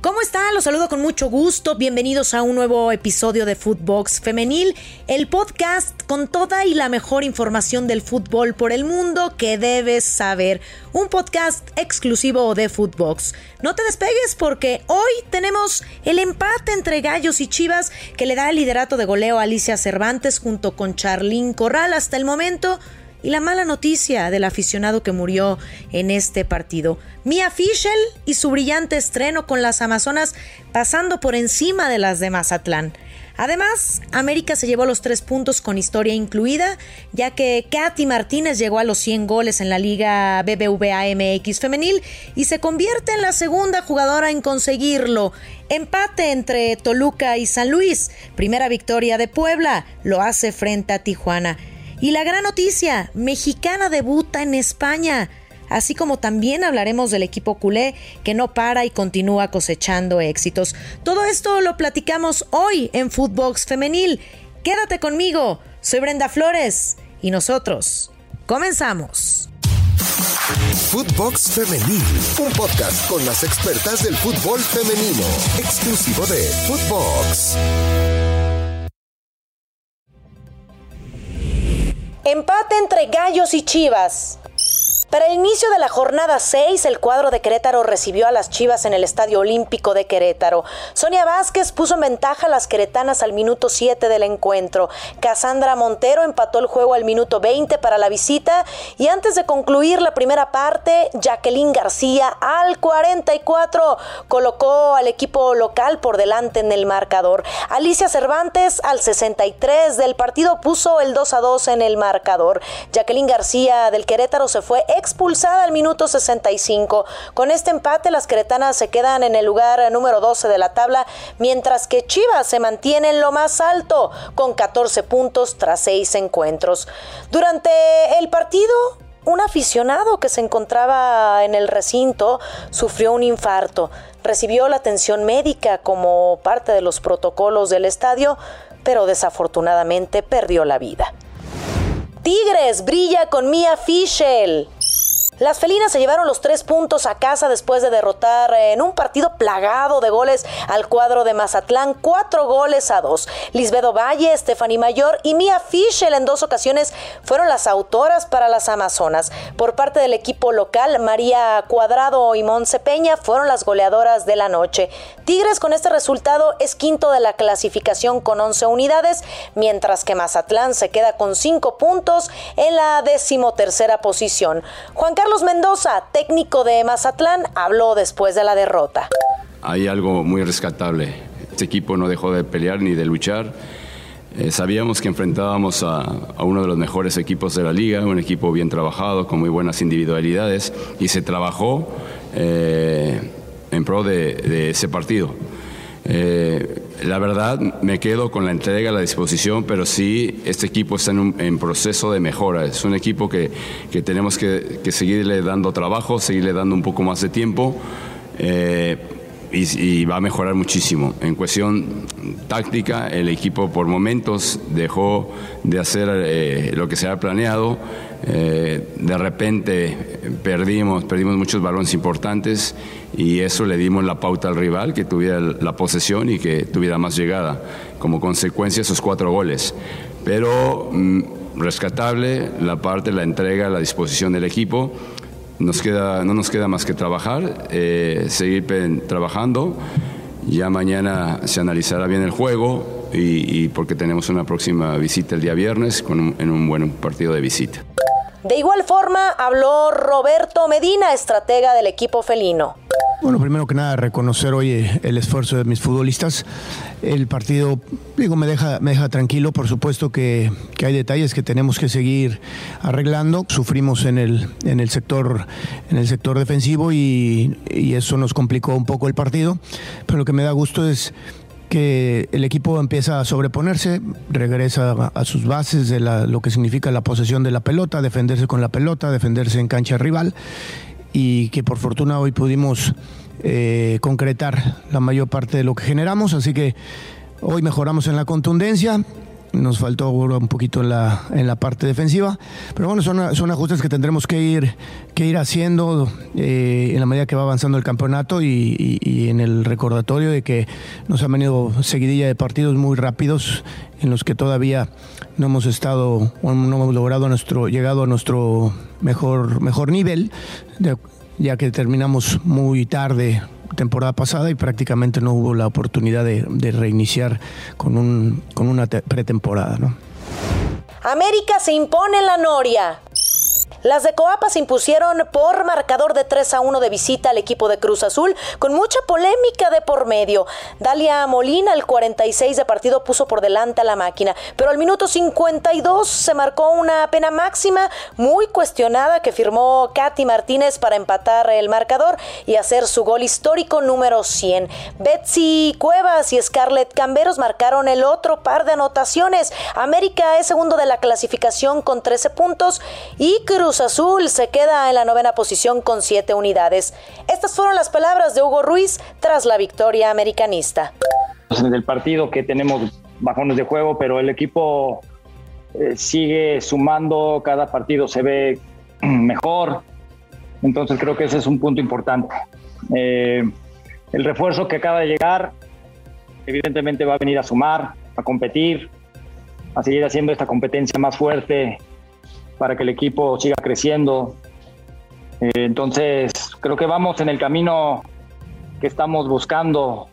¿Cómo están? Los saludo con mucho gusto. Bienvenidos a un nuevo episodio de Footbox Femenil, el podcast con toda y la mejor información del fútbol por el mundo que debes saber. Un podcast exclusivo de Footbox. No te despegues porque hoy tenemos el empate entre Gallos y Chivas que le da el liderato de goleo a Alicia Cervantes junto con Charlín Corral. Hasta el momento y la mala noticia del aficionado que murió en este partido. Mia Fischel y su brillante estreno con las Amazonas pasando por encima de las de Mazatlán. Además, América se llevó los tres puntos con historia incluida, ya que Katy Martínez llegó a los 100 goles en la Liga BBVA MX femenil y se convierte en la segunda jugadora en conseguirlo. Empate entre Toluca y San Luis. Primera victoria de Puebla. Lo hace frente a Tijuana. Y la gran noticia, mexicana debuta en España. Así como también hablaremos del equipo culé que no para y continúa cosechando éxitos. Todo esto lo platicamos hoy en Footbox Femenil. Quédate conmigo, soy Brenda Flores y nosotros comenzamos. Footbox Femenil, un podcast con las expertas del fútbol femenino, exclusivo de Footbox. Empate entre Gallos y Chivas. Para el inicio de la jornada 6, el cuadro de Querétaro recibió a las Chivas en el Estadio Olímpico de Querétaro. Sonia Vázquez puso en ventaja a las queretanas al minuto 7 del encuentro. Cassandra Montero empató el juego al minuto 20 para la visita y antes de concluir la primera parte, Jacqueline García al 44 colocó al equipo local por delante en el marcador. Alicia Cervantes al 63 del partido puso el 2 a 2 en el marcador. Jacqueline García del Querétaro se fue expulsada al minuto 65. Con este empate, las queretanas se quedan en el lugar número 12 de la tabla, mientras que Chivas se mantiene en lo más alto, con 14 puntos tras 6 encuentros. Durante el partido, un aficionado que se encontraba en el recinto sufrió un infarto. Recibió la atención médica como parte de los protocolos del estadio, pero desafortunadamente perdió la vida. Tigres brilla con Mia Fischel. Las felinas se llevaron los tres puntos a casa después de derrotar en un partido plagado de goles al cuadro de Mazatlán, cuatro goles a dos. Lisbedo Valle, Stephanie Mayor y Mia Fischel en dos ocasiones fueron las autoras para las Amazonas. Por parte del equipo local, María Cuadrado y Monse Peña fueron las goleadoras de la noche. Tigres con este resultado es quinto de la clasificación con 11 unidades, mientras que Mazatlán se queda con cinco puntos en la decimotercera posición. Juan Carlos Carlos Mendoza, técnico de Mazatlán, habló después de la derrota. Hay algo muy rescatable. Este equipo no dejó de pelear ni de luchar. Eh, sabíamos que enfrentábamos a, uno de los mejores equipos de la liga, un equipo bien trabajado, con muy buenas individualidades, y se trabajó eh, en pro de ese partido. Eh, la verdad, me quedo con la entrega, la disposición, pero sí, este equipo está en, un, proceso de mejora. Es un equipo que, que tenemos que, que, seguirle dando trabajo, seguirle dando un poco más de tiempo. Eh, y, va a mejorar muchísimo. En cuestión táctica, el equipo por momentos dejó de hacer eh, lo que se había planeado. Eh, de repente perdimos, perdimos muchos balones importantes y eso le dimos la pauta al rival que tuviera la posesión y que tuviera más llegada. Como consecuencia, esos cuatro goles. Pero mm, rescatable la parte, la entrega, la disposición del equipo nos queda, no nos queda más que trabajar, eh, seguir trabajando. Ya mañana se analizará bien el juego y, porque tenemos una próxima visita el día viernes en un buen partido de visita. De igual forma habló Roberto Medina, estratega del equipo felino. Bueno, primero que nada, reconocer hoy el esfuerzo de mis futbolistas. El partido, digo, me deja, me deja tranquilo. Por supuesto que, hay detalles que tenemos que seguir arreglando. Sufrimos en el, en el, sector, en el sector defensivo y, eso nos complicó un poco el partido. Pero lo que me da gusto es que el equipo empieza a sobreponerse, regresa a, sus bases de lo que significa la posesión de la pelota, defenderse con la pelota, defenderse en cancha rival y que por fortuna hoy pudimos eh, concretar la mayor parte de lo que generamos, así que hoy mejoramos en la contundencia nos faltó un poquito en la, en la parte defensiva, pero bueno, son, son ajustes que tendremos que ir, que ir haciendo eh, en la medida que va avanzando el campeonato y, en el recordatorio de que nos han venido seguidilla de partidos muy rápidos en los que todavía no hemos estado, no hemos logrado nuestro, llegado a nuestro mejor, mejor nivel, ya que terminamos muy tarde temporada pasada y prácticamente no hubo la oportunidad de, reiniciar con, un, con una pretemporada. ¿no? América se impone la Noria. Las de Coapa se impusieron por marcador de 3 a 1 de visita al equipo de Cruz Azul, con mucha polémica de por medio. Dalia Molina, al 46 de partido, puso por delante a la máquina, pero al minuto 52 se marcó una pena máxima muy cuestionada que firmó Katy Martínez para empatar el marcador y hacer su gol histórico número 100. Betsy Cuevas y Scarlett Camberos marcaron el otro par de anotaciones. América es segundo de la clasificación con 13 puntos y Cruz Cruz Azul se queda en la novena posición con siete unidades. Estas fueron las palabras de Hugo Ruiz tras la victoria americanista. En el partido que tenemos bajones de juego, pero el equipo eh, sigue sumando, cada partido se ve mejor, entonces creo que ese es un punto importante. Eh, el refuerzo que acaba de llegar, evidentemente va a venir a sumar, a competir, a seguir haciendo esta competencia más fuerte para que el equipo siga creciendo. Eh, entonces, creo que vamos en el camino que estamos buscando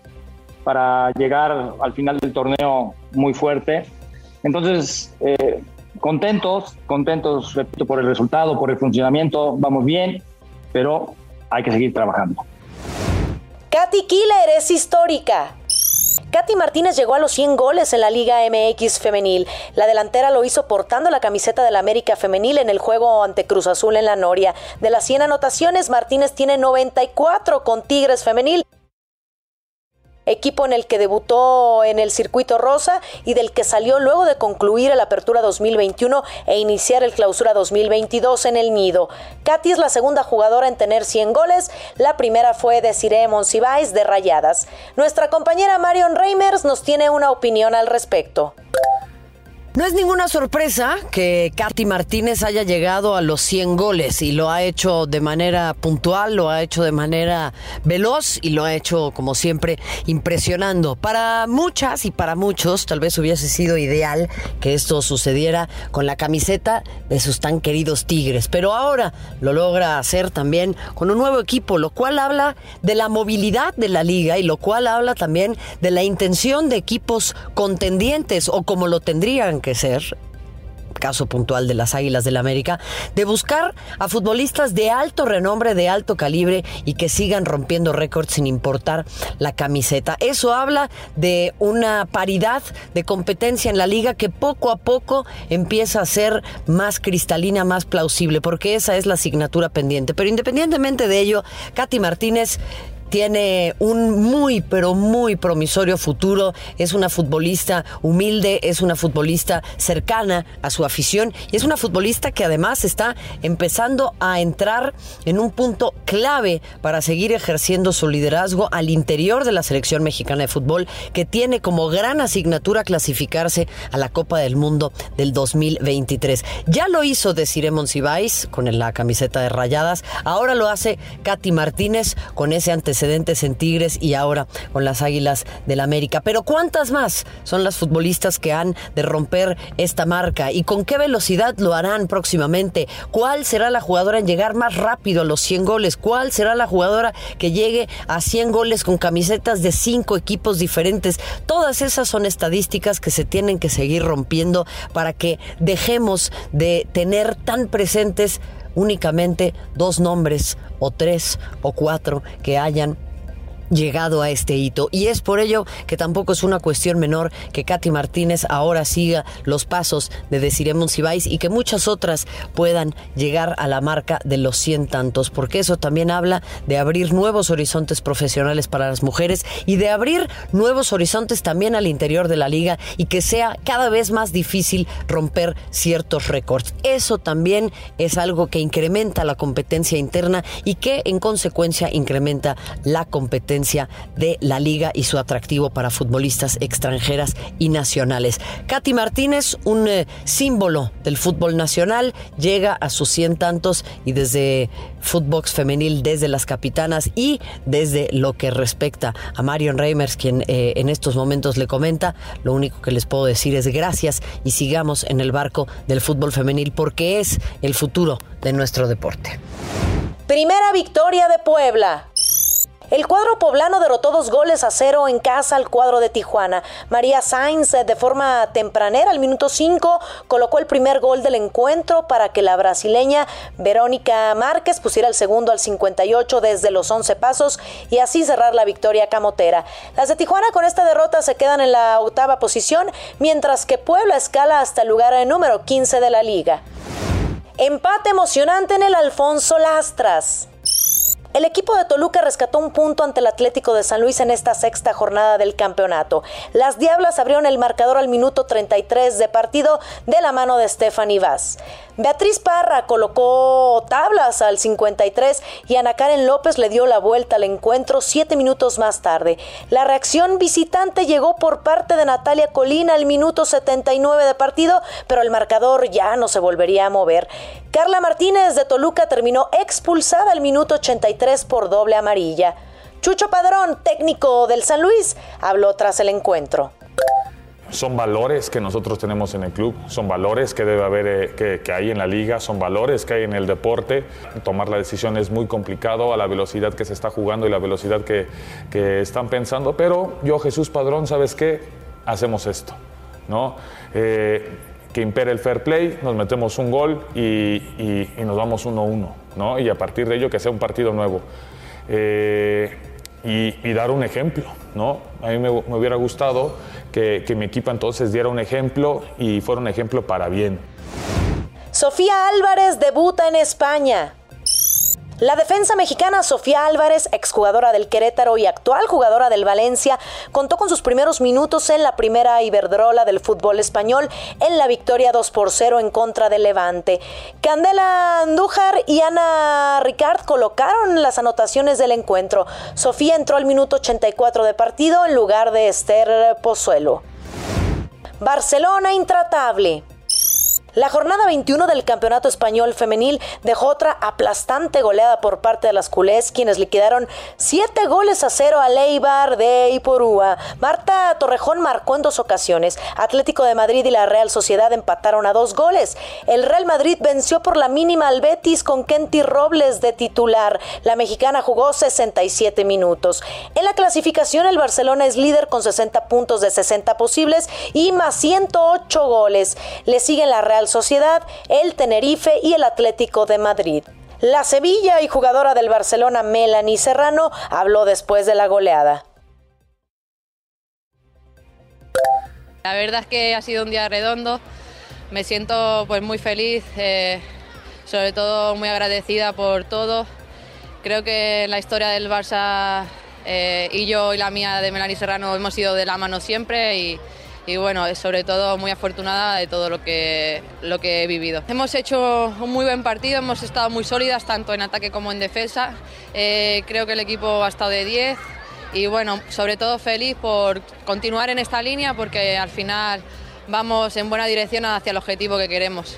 para llegar al final del torneo muy fuerte. Entonces, eh, contentos, contentos, repito, por el resultado, por el funcionamiento, vamos bien, pero hay que seguir trabajando. Katy Killer es histórica. Katy Martínez llegó a los 100 goles en la Liga MX femenil. La delantera lo hizo portando la camiseta del América femenil en el juego ante Cruz Azul en la Noria. De las 100 anotaciones, Martínez tiene 94 con Tigres femenil equipo en el que debutó en el circuito rosa y del que salió luego de concluir el Apertura 2021 e iniciar el Clausura 2022 en el Nido. Katy es la segunda jugadora en tener 100 goles, la primera fue Desiree Monsiváis de Rayadas. Nuestra compañera Marion Reimers nos tiene una opinión al respecto. No es ninguna sorpresa que Katy Martínez haya llegado a los 100 goles y lo ha hecho de manera puntual, lo ha hecho de manera veloz y lo ha hecho, como siempre, impresionando. Para muchas y para muchos, tal vez hubiese sido ideal que esto sucediera con la camiseta de sus tan queridos Tigres, pero ahora lo logra hacer también con un nuevo equipo, lo cual habla de la movilidad de la liga y lo cual habla también de la intención de equipos contendientes o como lo tendrían que ser caso puntual de las Águilas del la América, de buscar a futbolistas de alto renombre, de alto calibre y que sigan rompiendo récords sin importar la camiseta. Eso habla de una paridad de competencia en la liga que poco a poco empieza a ser más cristalina, más plausible, porque esa es la asignatura pendiente. Pero independientemente de ello, Katy Martínez tiene un muy, pero muy promisorio futuro. Es una futbolista humilde, es una futbolista cercana a su afición y es una futbolista que además está empezando a entrar en un punto clave para seguir ejerciendo su liderazgo al interior de la selección mexicana de fútbol, que tiene como gran asignatura clasificarse a la Copa del Mundo del 2023. Ya lo hizo Desiree Monsiváis con la camiseta de rayadas, ahora lo hace Katy Martínez con ese antecedente en Tigres y ahora con las Águilas del América. Pero ¿cuántas más son las futbolistas que han de romper esta marca y con qué velocidad lo harán próximamente? ¿Cuál será la jugadora en llegar más rápido a los 100 goles? ¿Cuál será la jugadora que llegue a 100 goles con camisetas de cinco equipos diferentes? Todas esas son estadísticas que se tienen que seguir rompiendo para que dejemos de tener tan presentes únicamente dos nombres o tres o cuatro que hayan llegado a este hito. Y es por ello que tampoco es una cuestión menor que Katy Martínez ahora siga los pasos de Desiree Monsiváis y que muchas otras puedan llegar a la marca de los cien tantos, porque eso también habla de abrir nuevos horizontes profesionales para las mujeres y de abrir nuevos horizontes también al interior de la liga y que sea cada vez más difícil romper ciertos récords. Eso también es algo que incrementa la competencia interna y que en consecuencia incrementa la competencia de la liga y su atractivo para futbolistas extranjeras y nacionales. Katy Martínez, un eh, símbolo del fútbol nacional, llega a sus cien tantos y desde Footbox Femenil, desde las capitanas y desde lo que respecta a Marion Reimers, quien eh, en estos momentos le comenta, lo único que les puedo decir es gracias y sigamos en el barco del fútbol femenil porque es el futuro de nuestro deporte. Primera victoria de Puebla. El cuadro poblano derrotó dos goles a cero en casa al cuadro de Tijuana. María Sainz, eh, de forma tempranera, al minuto 5, colocó el primer gol del encuentro para que la brasileña Verónica Márquez pusiera el segundo al 58 desde los 11 pasos y así cerrar la victoria camotera. Las de Tijuana con esta derrota se quedan en la octava posición, mientras que Puebla escala hasta el lugar número 15 de la liga. Empate emocionante en el Alfonso Lastras. El equipo de Toluca rescató un punto ante el Atlético de San Luis en esta sexta jornada del campeonato. Las Diablas abrieron el marcador al minuto 33 de partido de la mano de Stephanie Vaz. Beatriz Parra colocó tablas al 53 y Ana Karen López le dio la vuelta al encuentro siete minutos más tarde. La reacción visitante llegó por parte de Natalia Colina al minuto 79 de partido, pero el marcador ya no se volvería a mover. Carla Martínez de Toluca terminó expulsada al minuto 83 por doble amarilla. Chucho Padrón, técnico del San Luis, habló tras el encuentro. Son valores que nosotros tenemos en el club, son valores que debe haber, eh, que, hay en la liga, son valores que hay en el deporte. Tomar la decisión es muy complicado a la velocidad que se está jugando y la velocidad que, están pensando, pero yo, Jesús Padrón, ¿sabes qué? Hacemos esto, ¿no? Eh, que impere el fair play, nos metemos un gol y, nos vamos 1-1, ¿no? Y a partir de ello que sea un partido nuevo. Eh, y, dar un ejemplo, ¿no? A mí me, hubiera gustado que, que mi equipo entonces diera un ejemplo y fuera un ejemplo para bien. Sofía Álvarez debuta en España. La defensa mexicana Sofía Álvarez, exjugadora del Querétaro y actual jugadora del Valencia, contó con sus primeros minutos en la primera Iberdrola del fútbol español en la victoria 2 por 0 en contra del Levante. Candela Andújar y Ana Ricard colocaron las anotaciones del encuentro. Sofía entró al minuto 84 de partido en lugar de Esther Pozuelo. Barcelona intratable. La jornada 21 del Campeonato Español Femenil dejó otra aplastante goleada por parte de las culés, quienes liquidaron 7 goles a 0 a Leibar de Iporúa. Marta Torrejón marcó en dos ocasiones. Atlético de Madrid y la Real Sociedad empataron a dos goles. El Real Madrid venció por la mínima al Betis con Kenty Robles de titular. La mexicana jugó 67 minutos. En la clasificación, el Barcelona es líder con 60 puntos de 60 posibles y más 108 goles. Le siguen la Real Sociedad, el Tenerife y el Atlético de Madrid. La Sevilla y jugadora del Barcelona Melanie Serrano habló después de la goleada. La verdad es que ha sido un día redondo. Me siento pues muy feliz, eh, sobre todo muy agradecida por todo. Creo que la historia del Barça eh, y yo y la mía de Melanie Serrano hemos ido de la mano siempre y, y bueno, sobre todo muy afortunada de todo lo que, lo que he vivido. Hemos hecho un muy buen partido, hemos estado muy sólidas tanto en ataque como en defensa. Eh, creo que el equipo ha estado de 10 y bueno, sobre todo feliz por continuar en esta línea porque al final vamos en buena dirección hacia el objetivo que queremos.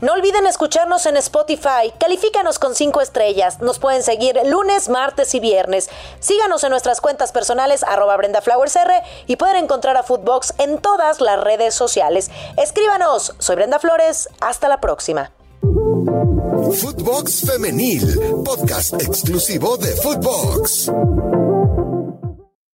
No olviden escucharnos en Spotify, califícanos con 5 estrellas, nos pueden seguir lunes, martes y viernes. Síganos en nuestras cuentas personales arroba BrendaFlowersR y pueden encontrar a Footbox en todas las redes sociales. Escríbanos, soy Brenda Flores, hasta la próxima. Footbox Femenil, podcast exclusivo de Footbox.